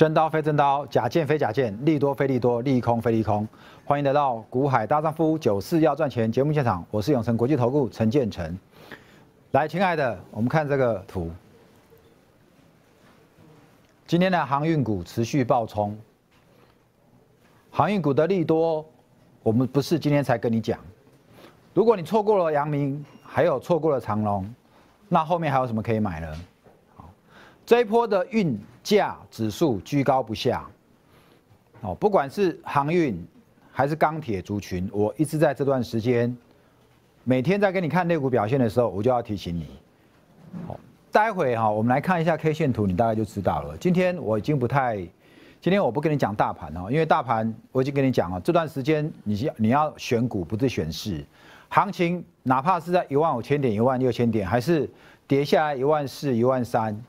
真刀非真刀，假剑非假剑，利多非利多，利空非利空。欢迎来到股海大丈夫九四要赚钱节目现场，我是永成国际投顾陈建成。来，亲爱的，我们看这个图。今天的航运股持续暴冲，航运股的利多，我们不是今天才跟你讲。如果你错过了阳明，还有错过了长隆，那后面还有什么可以买呢？这一波的运价指数居高不下，哦，不管是航运还是钢铁族群，我一直在这段时间，每天在跟你看内股表现的时候，我就要提醒你，好，待会哈，我们来看一下 K 线图，你大概就知道了。今天我已经不太，今天我不跟你讲大盘哦，因为大盘我已经跟你讲了，这段时间你要你要选股，不是选市，行情哪怕是在一万五千点、一万六千点，还是跌下来一万四、一万三。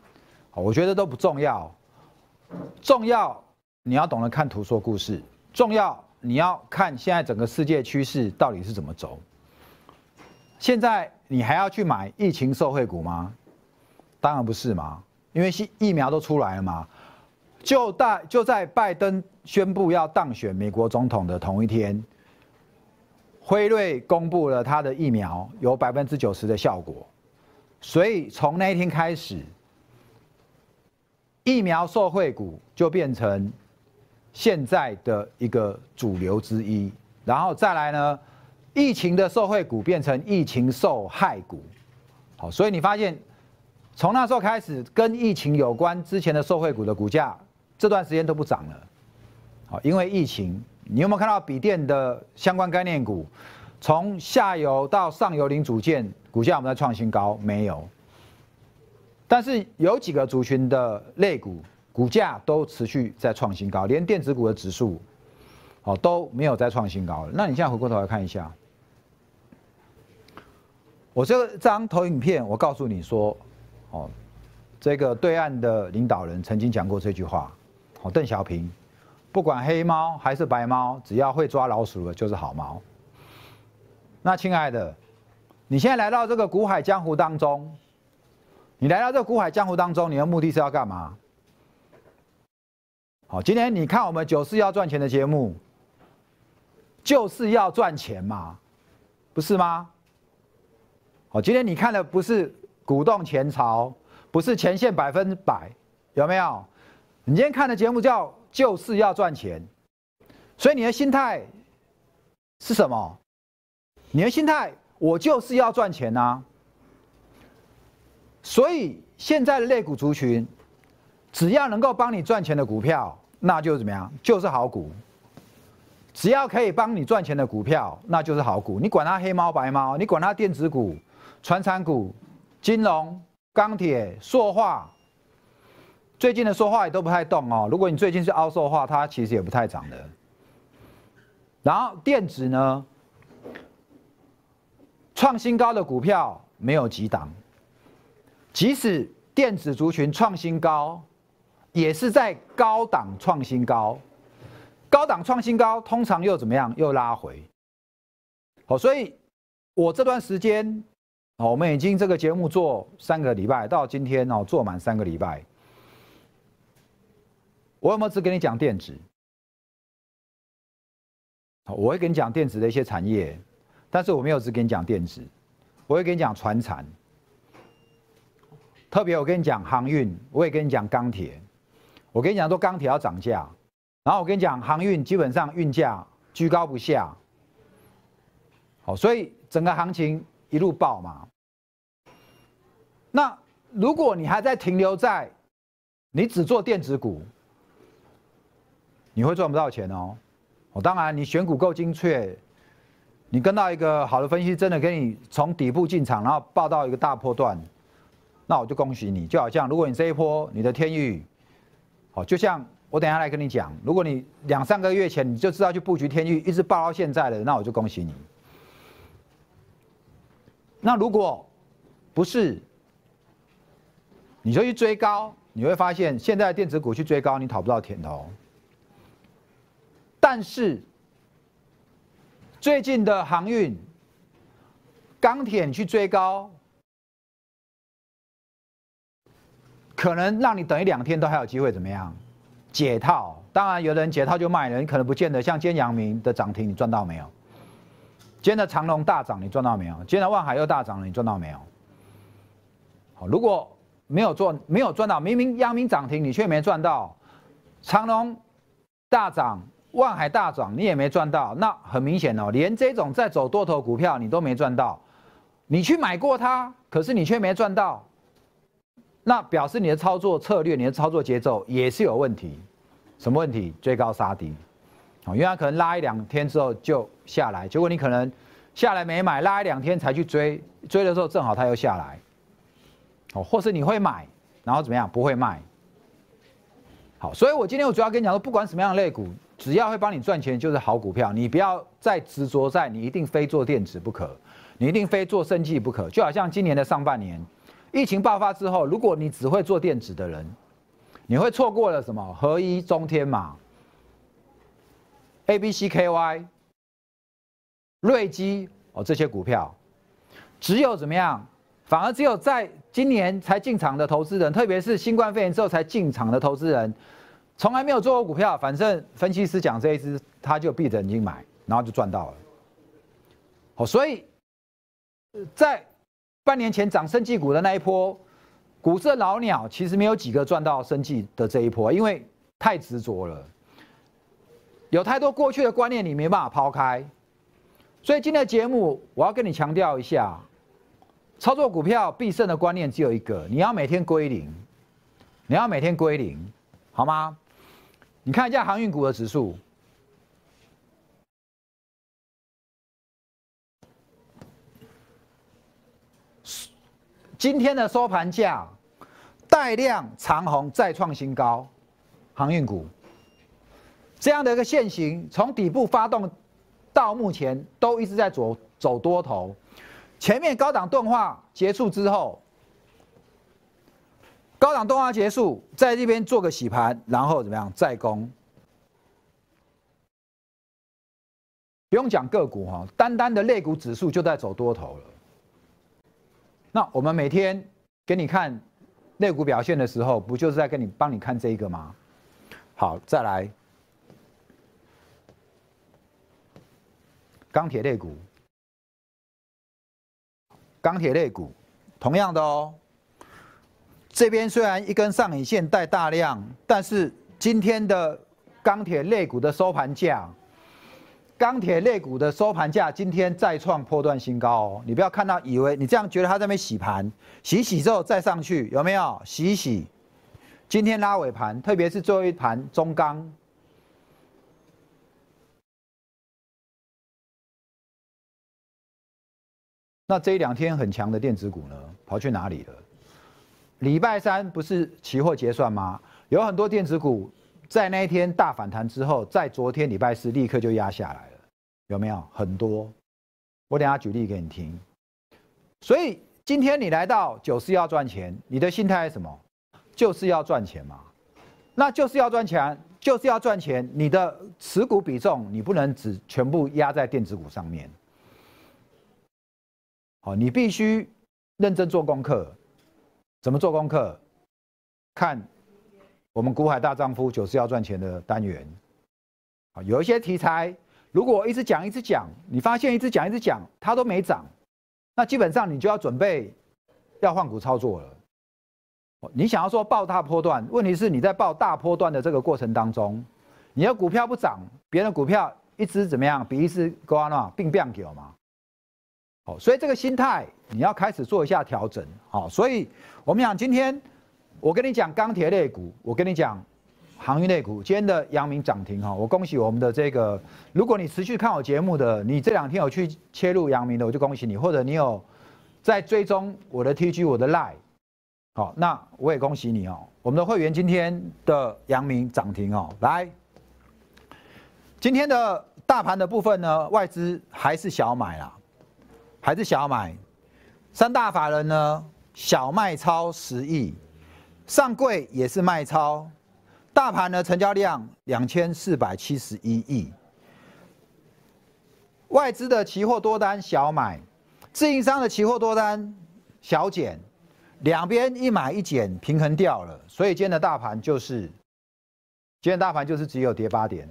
我觉得都不重要，重要你要懂得看图说故事，重要你要看现在整个世界趋势到底是怎么走。现在你还要去买疫情受惠股吗？当然不是嘛，因为疫疫苗都出来了嘛。就在就在拜登宣布要当选美国总统的同一天，辉瑞公布了他的疫苗有百分之九十的效果，所以从那一天开始。疫苗受惠股就变成现在的一个主流之一，然后再来呢，疫情的受惠股变成疫情受害股，好，所以你发现从那时候开始，跟疫情有关之前的受惠股的股价这段时间都不涨了，好，因为疫情，你有没有看到笔电的相关概念股，从下游到上游零组件股价我们在创新高？没有。但是有几个族群的类股股价都持续在创新高，连电子股的指数，哦都没有再创新高了。那你现在回过头来看一下，我这张投影片，我告诉你说，哦，这个对岸的领导人曾经讲过这句话，哦，邓小平，不管黑猫还是白猫，只要会抓老鼠的就是好猫。那亲爱的，你现在来到这个股海江湖当中。你来到这股海江湖当中，你的目的是要干嘛？好，今天你看我们九四要赚钱的节目，就是要赚钱嘛，不是吗？好，今天你看的不是鼓动前朝，不是前线百分之百，有没有？你今天看的节目叫就是要赚钱，所以你的心态是什么？你的心态，我就是要赚钱呐。所以现在的类股族群，只要能够帮你赚钱的股票，那就怎么样？就是好股。只要可以帮你赚钱的股票，那就是好股。你管它黑猫白猫，你管它电子股、传产股、金融、钢铁、塑化，最近的塑化也都不太动哦。如果你最近是凹塑化，它其实也不太涨的。然后电子呢，创新高的股票没有几档。即使电子族群创新高，也是在高档创新高，高档创新高通常又怎么样？又拉回。好，所以我这段时间，我们已经这个节目做三个礼拜，到今天哦，做满三个礼拜。我有没有只跟你讲电子？我会跟你讲电子的一些产业，但是我没有只跟你讲电子，我会跟你讲船产。特别我跟你讲航运，我也跟你讲钢铁，我跟你讲说钢铁要涨价，然后我跟你讲航运基本上运价居高不下，好，所以整个行情一路爆嘛。那如果你还在停留在你只做电子股，你会赚不到钱哦。哦，当然你选股够精确，你跟到一个好的分析，真的给你从底部进场，然后爆到一个大波段。那我就恭喜你，就好像如果你这一波你的天域，好，就像我等下来跟你讲，如果你两三个月前你就知道去布局天域，一直报到现在的，那我就恭喜你。那如果不是，你就去追高，你会发现现在的电子股去追高，你讨不到甜头。但是最近的航运、钢铁去追高。可能让你等一两天都还有机会怎么样？解套。当然，有人解套就卖了，你可能不见得。像今天阳明的涨停，你赚到没有？今天的长隆大涨，你赚到没有？今天的万海又大涨了，你赚到没有？好，如果没有做，没有赚到，明明阳明涨停，你却没赚到；长隆大涨，万海大涨，你也没赚到。那很明显哦，连这种在走多头股票你都没赚到，你去买过它，可是你却没赚到，那表示你的操作策略、你的操作节奏也是有问题。什么问题？追高杀低。哦，因为它可能拉一两天之后就下来，结果你可能下来没买，拉一两天才去追，追的时候正好它又下来，哦，或是你会买，然后怎么样？不会卖。好，所以我今天我主要跟你讲说，不管什么样的类股，只要会帮你赚钱就是好股票，你不要再执着在你一定非做电子不可，你一定非做生计不可。就好像今年的上半年，疫情爆发之后，如果你只会做电子的人，你会错过了什么？合一、中天嘛。A、B、C、K、Y、瑞基哦，这些股票，只有怎么样？反而只有在今年才进场的投资人，特别是新冠肺炎之后才进场的投资人，从来没有做过股票，反正分析师讲这一支，他就闭着眼睛买，然后就赚到了。好，所以在半年前涨生技股的那一波，股市老鸟其实没有几个赚到生技的这一波，因为太执着了。有太多过去的观念你没办法抛开，所以今天的节目我要跟你强调一下，操作股票必胜的观念只有一个，你要每天归零，你要每天归零，好吗？你看一下航运股的指数，今天的收盘价带量长红再创新高，航运股。这样的一个线型，从底部发动到目前都一直在走走多头。前面高档钝化结束之后，高档钝化结束，在这边做个洗盘，然后怎么样再攻？不用讲个股哈，单单的类股指数就在走多头了。那我们每天给你看类股表现的时候，不就是在跟你帮你看这一个吗？好，再来。钢铁类股，钢铁类股，同样的哦。这边虽然一根上影线带大量，但是今天的钢铁类股的收盘价，钢铁类股的收盘价今天再创破断新高哦。你不要看到以为你这样觉得它在那边洗盘，洗洗之后再上去，有没有洗洗？今天拉尾盘，特别是最后一盘中钢。那这一两天很强的电子股呢，跑去哪里了？礼拜三不是期货结算吗？有很多电子股在那一天大反弹之后，在昨天礼拜四立刻就压下来，有没有？很多，我等下举例给你听。所以今天你来到九四要赚钱，你的心态是什么？就是要赚钱嘛。那就是要赚钱，就是要赚钱。你的持股比重，你不能只全部压在电子股上面。好，你必须认真做功课。怎么做功课？看我们股海大丈夫九四要赚钱的单元。有一些题材，如果一直讲一直讲，你发现一直讲一直讲它都没涨，那基本上你就要准备要换股操作了。你想要说报大波段，问题是你在报大波段的这个过程当中，你的股票不涨，别人股票一直怎么样？比一只高啊，并并给嘛。好，所以这个心态你要开始做一下调整。好，所以我们讲今天，我跟你讲钢铁类股，我跟你讲航运类股，今天的阳明涨停哈，我恭喜我们的这个，如果你持续看我节目的，你这两天有去切入阳明的，我就恭喜你；或者你有在追踪我的 TG、我的 Line，好，那我也恭喜你哦。我们的会员今天的阳明涨停哦，来，今天的大盘的部分呢，外资还是小买啦。还是小买，三大法人呢？小卖超十亿，上柜也是卖超，大盘的成交量两千四百七十一亿，外资的期货多单小买，自营商的期货多单小减，两边一买一减平衡掉了，所以今天的大盘就是今天大盘就是只有跌八点。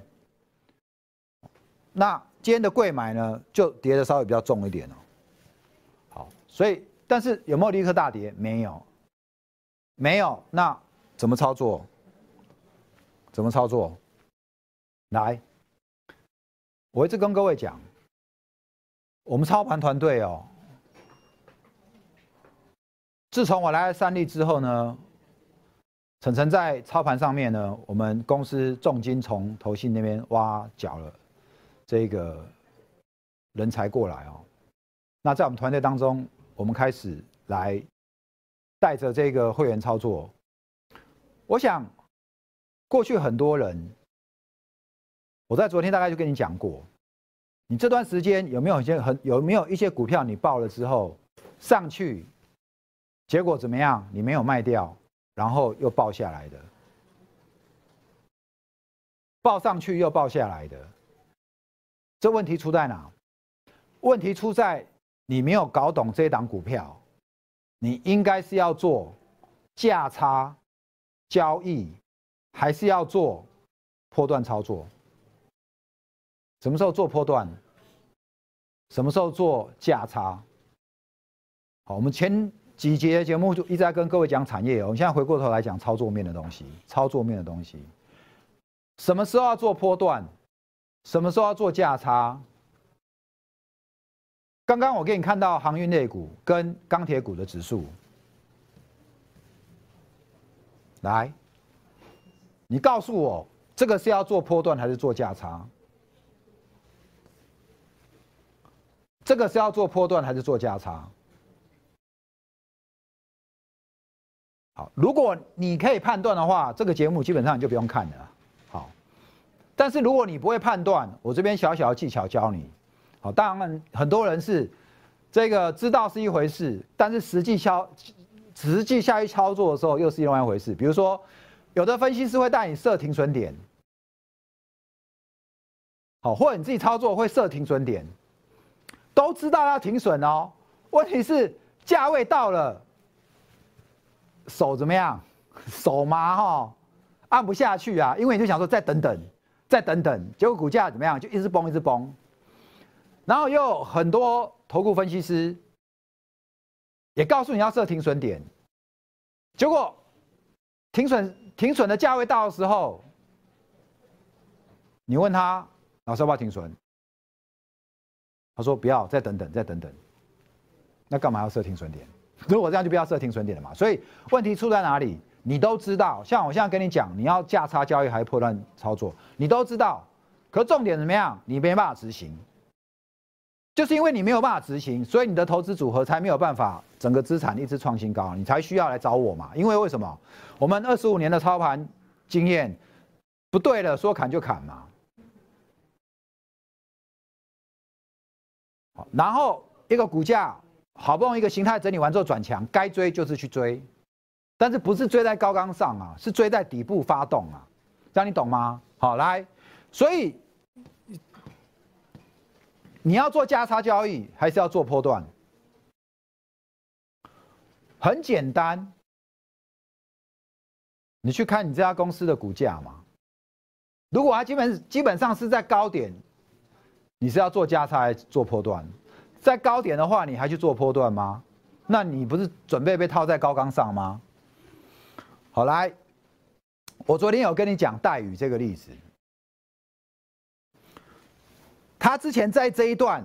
那今天的贵买呢，就跌的稍微比较重一点哦。好，所以但是有没有立刻大跌？没有，没有。那怎么操作？怎么操作？来，我一直跟各位讲，我们操盘团队哦，自从我来三立之后呢，晨晨在操盘上面呢，我们公司重金从投信那边挖角了。这个人才过来哦，那在我们团队当中，我们开始来带着这个会员操作。我想，过去很多人，我在昨天大概就跟你讲过，你这段时间有没有一些很有没有一些股票你报了之后上去，结果怎么样？你没有卖掉，然后又报下来的，报上去又报下来的。这问题出在哪？问题出在你没有搞懂这一档股票，你应该是要做价差交易，还是要做波段操作？什么时候做波段？什么时候做价差？好，我们前几节节目就一直在跟各位讲产业哦，我们现在回过头来讲操作面的东西，操作面的东西，什么时候要做波段？什么时候要做价差？刚刚我给你看到航运类股跟钢铁股的指数，来，你告诉我，这个是要做波段还是做价差？这个是要做波段还是做价差？好，如果你可以判断的话，这个节目基本上你就不用看了。好但是如果你不会判断，我这边小小的技巧教你。好，当然很多人是这个知道是一回事，但是实际操实际下去操作的时候又是另外一回事。比如说，有的分析师会带你设停损点，好，或者你自己操作会设停损点，都知道要停损哦。问题是价位到了，手怎么样？手麻哈，按不下去啊，因为你就想说再等等。再等等，结果股价怎么样？就一直崩，一直崩。然后又很多投顾分析师也告诉你要设停损点，结果停损停损的价位到的时候，你问他老师要不要停损？他说不要，再等等，再等等。那干嘛要设停损点？如果这样就不要设停损点了嘛。所以问题出在哪里？你都知道，像我现在跟你讲，你要价差交易还是破断操作，你都知道。可重点怎么样？你没办法执行，就是因为你没有办法执行，所以你的投资组合才没有办法整个资产一直创新高，你才需要来找我嘛。因为为什么？我们二十五年的操盘经验，不对了，说砍就砍嘛。然后一个股价好不容易一个形态整理完之后转强，该追就是去追。但是不是追在高岗上啊？是追在底部发动啊，这样你懂吗？好，来，所以你要做价差交易，还是要做波段？很简单，你去看你这家公司的股价嘛。如果它基本基本上是在高点，你是要做价差还是做波段？在高点的话，你还去做波段吗？那你不是准备被套在高岗上吗？好来，我昨天有跟你讲戴宇这个例子，他之前在这一段，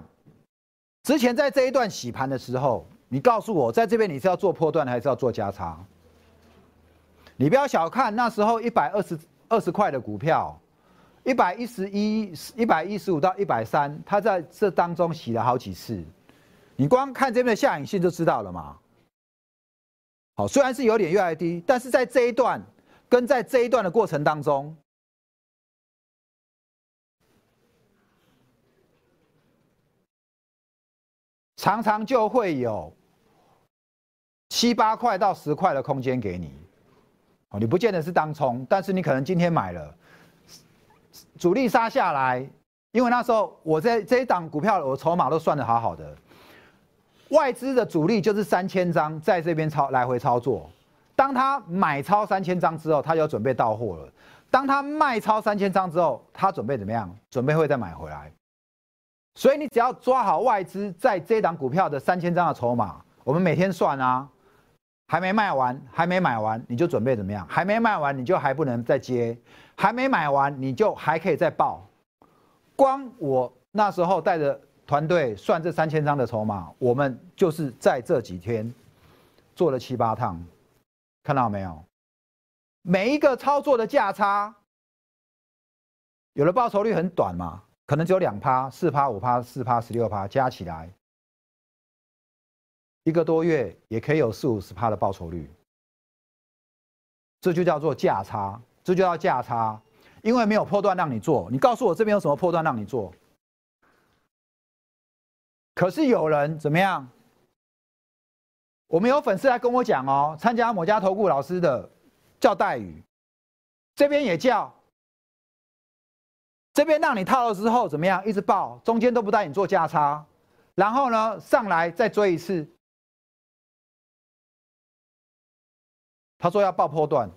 之前在这一段洗盘的时候，你告诉我，在这边你是要做破段还是要做加仓？你不要小看那时候一百二十二十块的股票，一百一十一、一百一十五到一百三，它在这当中洗了好几次，你光看这边的下影线就知道了嘛。好，虽然是有点越来越低，但是在这一段跟在这一段的过程当中，常常就会有七八块到十块的空间给你。哦，你不见得是当冲，但是你可能今天买了，主力杀下来，因为那时候我在这一档股票，我筹码都算的好好的。外资的主力就是三千张在这边操来回操作，当他买超三千张之后，他就准备到货了。当他卖超三千张之后，他准备怎么样？准备会再买回来。所以你只要抓好外资在这档股票的三千张的筹码，我们每天算啊，还没卖完，还没买完，你就准备怎么样？还没卖完，你就还不能再接；还没买完，你就还可以再报。光我那时候带着团队算这三千张的筹码，我们就是在这几天做了七八趟，看到没有？每一个操作的价差，有的报酬率很短嘛。可能只有两趴、四趴、五趴、四趴、十六趴，加起来一个多月也可以有四五十趴的报酬率。这就叫做价差，这就叫价差，因为没有破断让你做。你告诉我这边有什么破断让你做？可是有人怎么样？我们有粉丝来跟我讲哦，参加某家投顾老师的叫待遇，这边也叫。这边让你套了之后怎么样？一直爆，中间都不带你做价差，然后呢上来再追一次。他说要爆破段，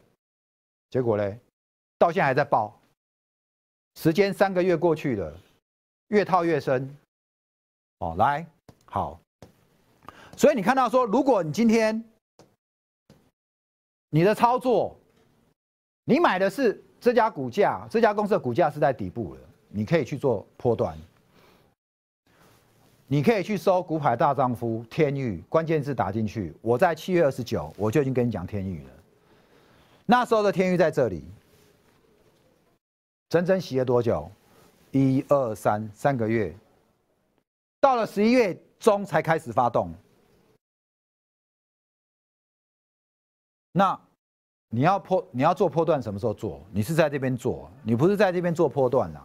结果嘞，到现在还在爆。时间三个月过去了，越套越深。哦，来，好。所以你看到说，如果你今天你的操作，你买的是。这家股价，这家公司的股价是在底部了，你可以去做波段，你可以去搜股海大丈夫天域，关键字打进去。我在七月二十九，我就已经跟你讲天域了。那时候的天域在这里，整整洗了多久？一二三，三个月。到了十一月中才开始发动。那。你要破，你要做破段，什么时候做？你是在这边做，你不是在这边做破段啊？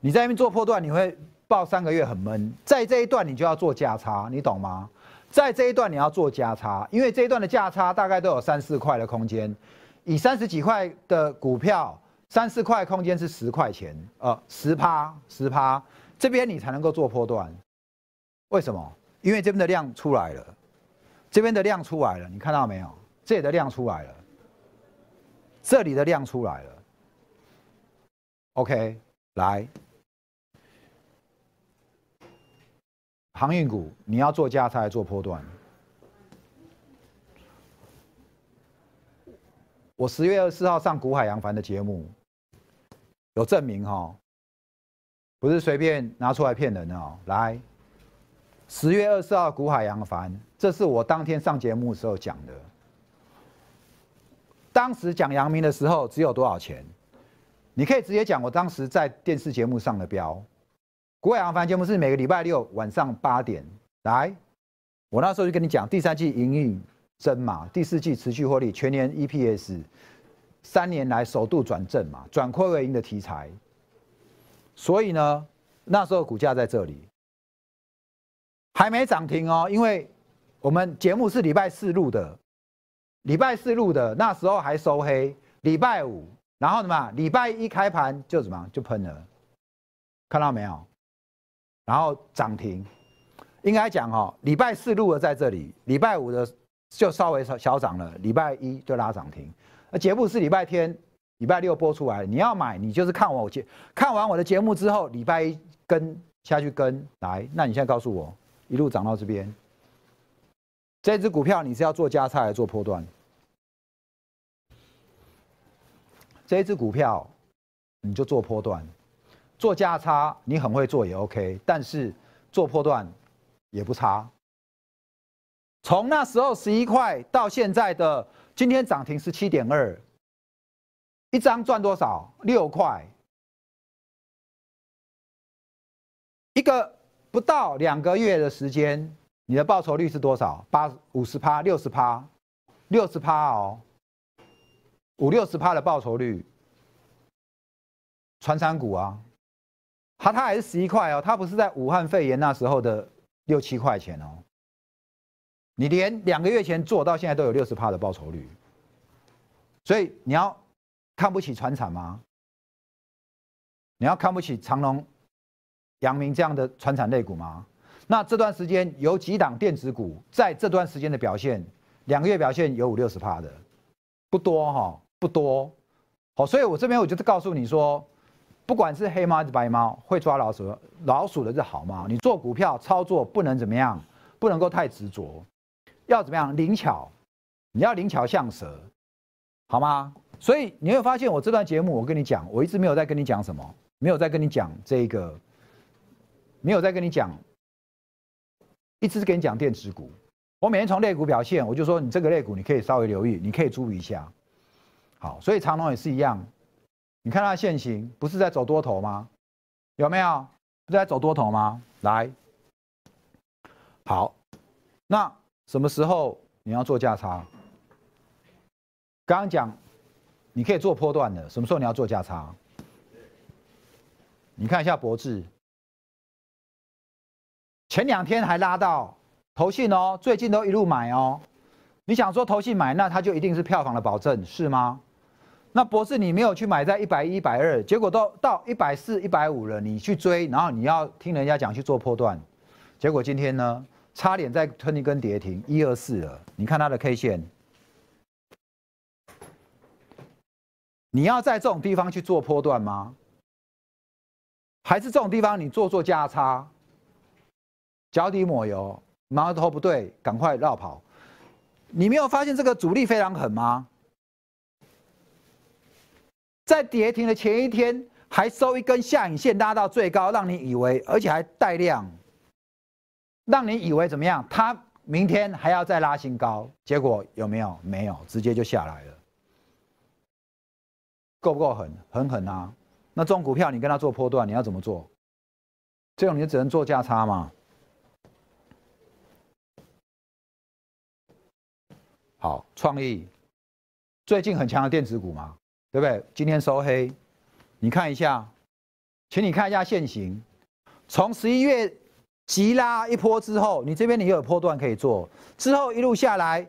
你在那边做破段，你会报三个月很闷。在这一段，你就要做价差，你懂吗？在这一段你要做价差，因为这一段的价差大概都有三四块的空间。以三十几块的股票，三四块空间是十块钱，呃，十趴十趴，这边你才能够做破段。为什么？因为这边的量出来了，这边的量出来了，你看到没有？这里的量出来了。这里的量出来了，OK，来，航运股你要做加差做波段。我十月二十四号上古海洋帆的节目，有证明哈，不是随便拿出来骗人的哦。来，十月二十四号古海洋帆，这是我当天上节目的时候讲的。当时讲阳明的时候只有多少钱？你可以直接讲，我当时在电视节目上的标。国海洋帆节目是每个礼拜六晚上八点来，我那时候就跟你讲，第三季营运增嘛，第四季持续获利，全年 EPS 三年来首度转正嘛，转亏为盈的题材。所以呢，那时候股价在这里还没涨停哦，因为我们节目是礼拜四录的。礼拜四录的那时候还收黑，礼拜五，然后什么？礼拜一开盘就怎么就喷了，看到没有？然后涨停，应该讲哦，礼拜四录的在这里，礼拜五的就稍微小小涨了，礼拜一就拉涨停。那节目是礼拜天、礼拜六播出来，你要买，你就是看完我节看完我的节目之后，礼拜一跟下去跟来。那你现在告诉我，一路涨到这边，这只股票你是要做加差还是做波段？这一只股票，你就做波段，做价差，你很会做也 OK，但是做波段也不差。从那时候十一块到现在的今天涨停十七点二，一张赚多少？六块。一个不到两个月的时间，你的报酬率是多少？八五十趴、六十趴、六十趴哦。五六十趴的报酬率，传山股啊，它它还是十一块哦，它不是在武汉肺炎那时候的六七块钱哦。你连两个月前做到现在都有六十趴的报酬率，所以你要看不起船产吗？你要看不起长隆、阳明这样的船产类股吗？那这段时间有几档电子股在这段时间的表现，两个月表现有五六十趴的，不多哈。不多，好，所以我这边我就是告诉你说，不管是黑猫还是白猫，会抓老鼠，老鼠的是好猫。你做股票操作不能怎么样，不能够太执着，要怎么样灵巧，你要灵巧像蛇，好吗？所以你会发现我这段节目，我跟你讲，我一直没有在跟你讲什么，没有在跟你讲这个，没有在跟你讲，一直是跟你讲电子股。我每天从类股表现，我就说你这个类股你可以稍微留意，你可以注意一下。好，所以长龙也是一样，你看它的线型不是在走多头吗？有没有？不是在走多头吗？来，好，那什么时候你要做价差？刚刚讲你可以做波段的，什么时候你要做价差？你看一下博智，前两天还拉到投信哦，最近都一路买哦。你想说投信买，那它就一定是票房的保证是吗？那博士，你没有去买在一百一、一百二，结果都到一百四、一百五了，你去追，然后你要听人家讲去做破段，结果今天呢，差点再吞一根跌停，一二四了。你看它的 K 线，你要在这种地方去做破段吗？还是这种地方你做做价差，脚底抹油，矛头不对，赶快绕跑。你没有发现这个阻力非常狠吗？在跌停的前一天，还收一根下影线拉到最高，让你以为，而且还带量，让你以为怎么样？它明天还要再拉新高，结果有没有？没有，直接就下来了。够不够狠？很狠啊！那这种股票你跟他做波段，你要怎么做？这种你就只能做价差嘛。好，创意最近很强的电子股嘛。对不对？今天收黑，你看一下，请你看一下现形。从十一月急拉一波之后，你这边你又有波段可以做，之后一路下来，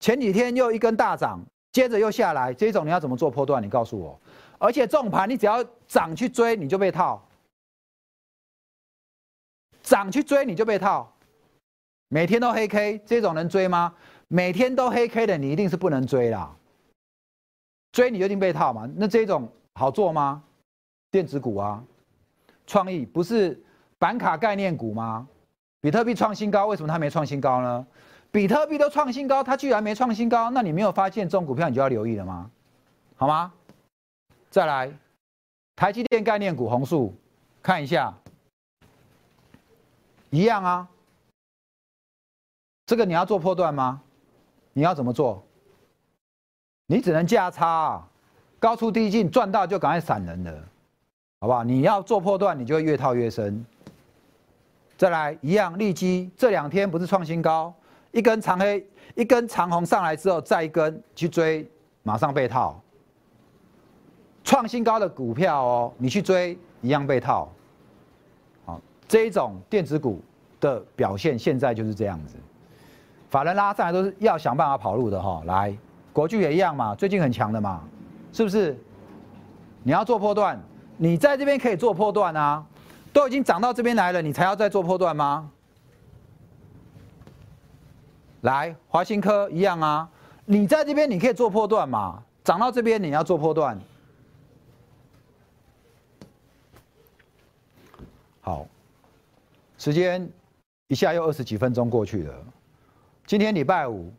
前几天又一根大涨，接着又下来，这种你要怎么做波段？你告诉我。而且重盘你只要涨去追，你就被套；涨去追你就被套。每天都黑 K，这种能追吗？每天都黑 K 的，你一定是不能追啦。追你就一定被套嘛？那这种好做吗？电子股啊，创意不是板卡概念股吗？比特币创新高，为什么它没创新高呢？比特币都创新高，它居然没创新高，那你没有发现这种股票，你就要留意了吗？好吗？再来，台积电概念股红树，看一下，一样啊。这个你要做破断吗？你要怎么做？你只能价差，高出低进，赚到就赶快闪人了，好不好？你要做破段，你就会越套越深。再来一样，利基这两天不是创新高，一根长黑，一根长红上来之后，再一根去追，马上被套。创新高的股票哦，你去追一样被套。好，这一种电子股的表现现在就是这样子，法人拉上来都是要想办法跑路的哈，来。国巨也一样嘛，最近很强的嘛，是不是？你要做破段，你在这边可以做破段啊，都已经涨到这边来了，你才要再做破段吗？来，华新科一样啊，你在这边你可以做破段嘛，涨到这边你要做破段。好，时间一下又二十几分钟过去了，今天礼拜五。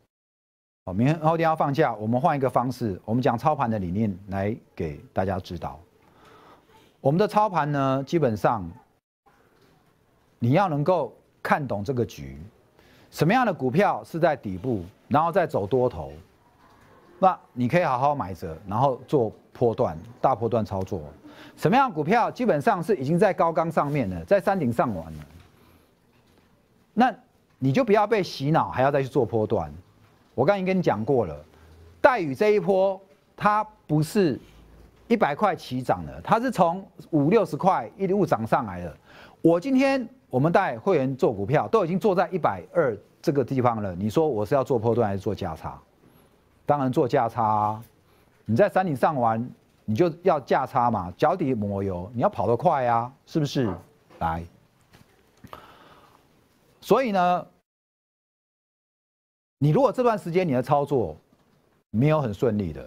哦，明天后天要放假，我们换一个方式，我们讲操盘的理念来给大家指导。我们的操盘呢，基本上你要能够看懂这个局，什么样的股票是在底部，然后再走多头，那你可以好好买着，然后做波段、大波段操作。什么样的股票基本上是已经在高岗上面了，在山顶上完了，那你就不要被洗脑，还要再去做波段。我刚才跟你讲过了，待宇这一波，它不是一百块起涨的，它是从五六十块一路涨上来的。我今天我们带会员做股票，都已经做在一百二这个地方了。你说我是要做波段还是做价差？当然做价差。啊你在山顶上玩，你就要价差嘛，脚底抹油，你要跑得快啊，是不是？来，所以呢？你如果这段时间你的操作没有很顺利的，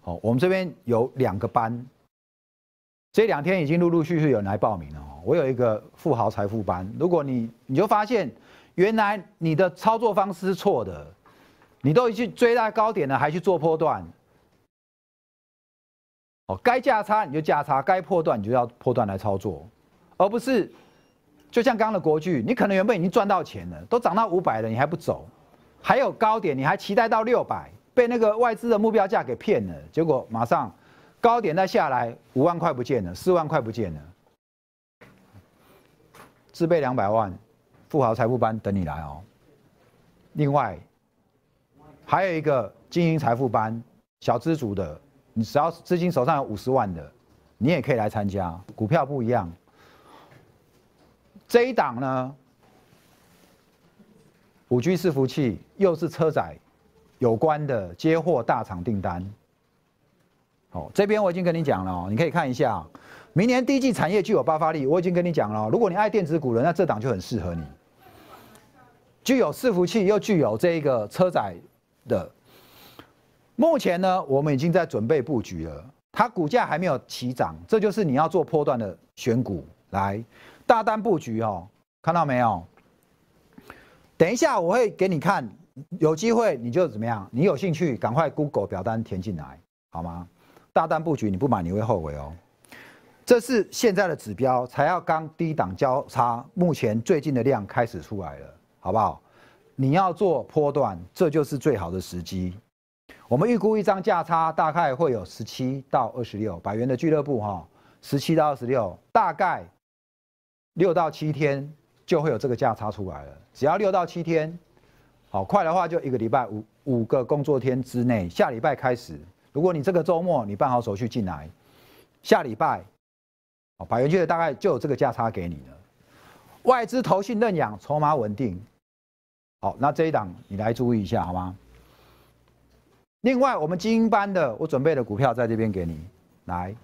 好，我们这边有两个班，这两天已经陆陆续续有人来报名了哦。我有一个富豪财富班，如果你你就发现原来你的操作方式是错的，你都已经追在高点了，还去做波段，哦，该价差你就价差，该破段你就要破段来操作，而不是就像刚刚的国巨，你可能原本已经赚到钱了，都涨到五百了，你还不走，还有高点，你还期待到六百。被那个外资的目标价给骗了，结果马上高点再下来，五万块不见了，四万块不见了，自备两百万，富豪财富班等你来哦。另外还有一个经营财富班，小资族的，你只要资金手上有五十万的，你也可以来参加。股票不一样，这一档呢，五 G 伺服器又是车载。有关的接货大厂订单，哦，这边我已经跟你讲了哦，你可以看一下，明年第一季产业具有爆发力，我已经跟你讲了，如果你爱电子股了，那这档就很适合你，具有伺服器又具有这一个车载的，目前呢，我们已经在准备布局了，它股价还没有起涨，这就是你要做波段的选股。来大单布局哦，看到没有？等一下我会给你看。有机会你就怎么样？你有兴趣赶快 Google 表单填进来，好吗？大单布局你不买你会后悔哦。这是现在的指标，才要刚低档交叉，目前最近的量开始出来了，好不好？你要做波段，这就是最好的时机。我们预估一张价差大概会有十七到二十六，百元的俱乐部哈，十七到二十六，大概六到七天就会有这个价差出来了，只要六到七天。好快的话，就一个礼拜五五个工作天之内，下礼拜开始。如果你这个周末你办好手续进来，下礼拜，哦，百元券大概就有这个价差给你了。外资投信认养，筹码稳定。好，那这一档你来注意一下好吗？另外，我们精英班的，我准备的股票在这边给你来。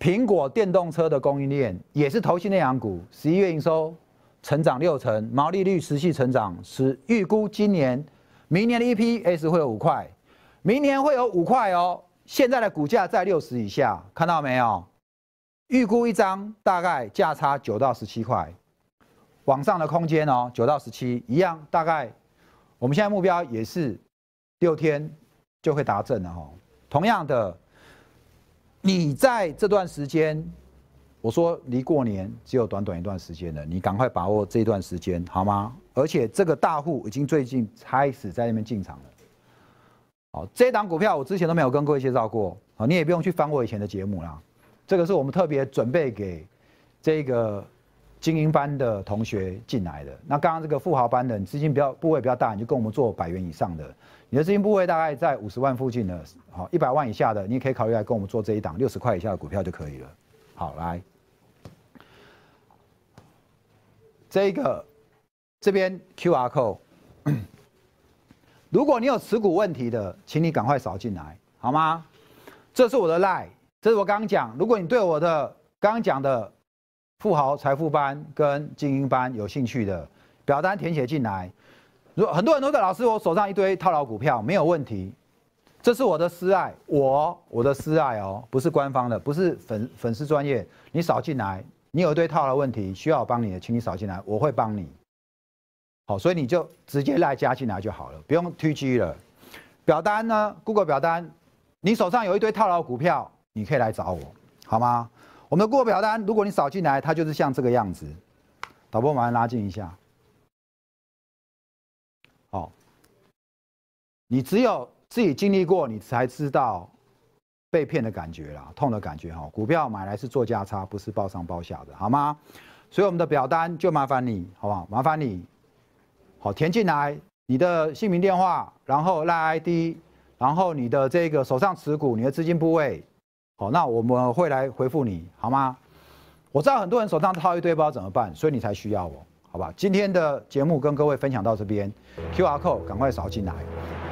苹果电动车的供应链也是投信内洋股，十一月营收。成长六成，毛利率持续成长，是预估今年、明年的 EPS 会有五块，明年会有五块哦。现在的股价在六十以下，看到没有？预估一张大概价差九到十七块，往上的空间哦，九到十七一样，大概我们现在目标也是六天就会达阵了哦。同样的，你在这段时间。我说离过年只有短短一段时间了，你赶快把握这段时间好吗？而且这个大户已经最近开始在那边进场了。好，这档股票我之前都没有跟各位介绍过，好，你也不用去翻我以前的节目啦。这个是我们特别准备给这个精英班的同学进来的。那刚刚这个富豪班的，你资金比较部位比较大，你就跟我们做百元以上的，你的资金部位大概在五十万附近的，好，一百万以下的，你也可以考虑来跟我们做这一档六十块以下的股票就可以了。好，来。这个这边 Q R code，如果你有持股问题的，请你赶快扫进来，好吗？这是我的 lie，这是我刚刚讲，如果你对我的刚刚讲的富豪财富班跟精英班有兴趣的，表单填写进来。如很多人都在老师，我手上一堆套牢股票，没有问题。这是我的私爱，我我的私爱哦，不是官方的，不是粉粉丝专业，你扫进来。你有一堆套牢问题需要我帮你的，请你扫进来，我会帮你。好，所以你就直接来加进来就好了，不用 T G 了。表单呢？Google 表单，你手上有一堆套牢股票，你可以来找我，好吗？我们的过表单，如果你扫进来，它就是像这个样子。导播，马上拉近一下。好，你只有自己经历过，你才知道。被骗的感觉啦，痛的感觉哈。股票买来是做价差，不是包上包下的，好吗？所以我们的表单就麻烦你，好不好？麻烦你，好填进来你的姓名、电话，然后赖 ID，然后你的这个手上持股、你的资金部位，好，那我们会来回复你，好吗？我知道很多人手上套一堆，不知道怎么办，所以你才需要我，好吧？今天的节目跟各位分享到这边，QR code 赶快扫进来。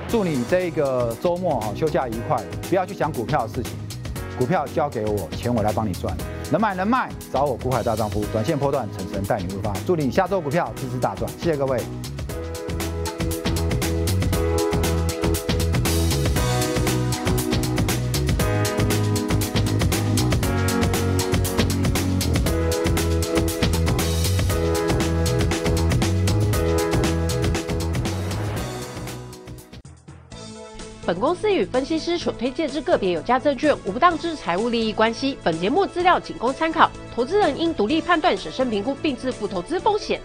祝你这个周末哈休假愉快，不要去想股票的事情，股票交给我，钱我来帮你赚。能买能卖，找我股海大丈夫，短线波段，晨晨带你入发。祝你下周股票支支大赚，谢谢各位。本公司与分析师所推荐之个别有价证券无不当之财务利益关系。本节目资料仅供参考，投资人应独立判断、审慎评估并自负投资风险。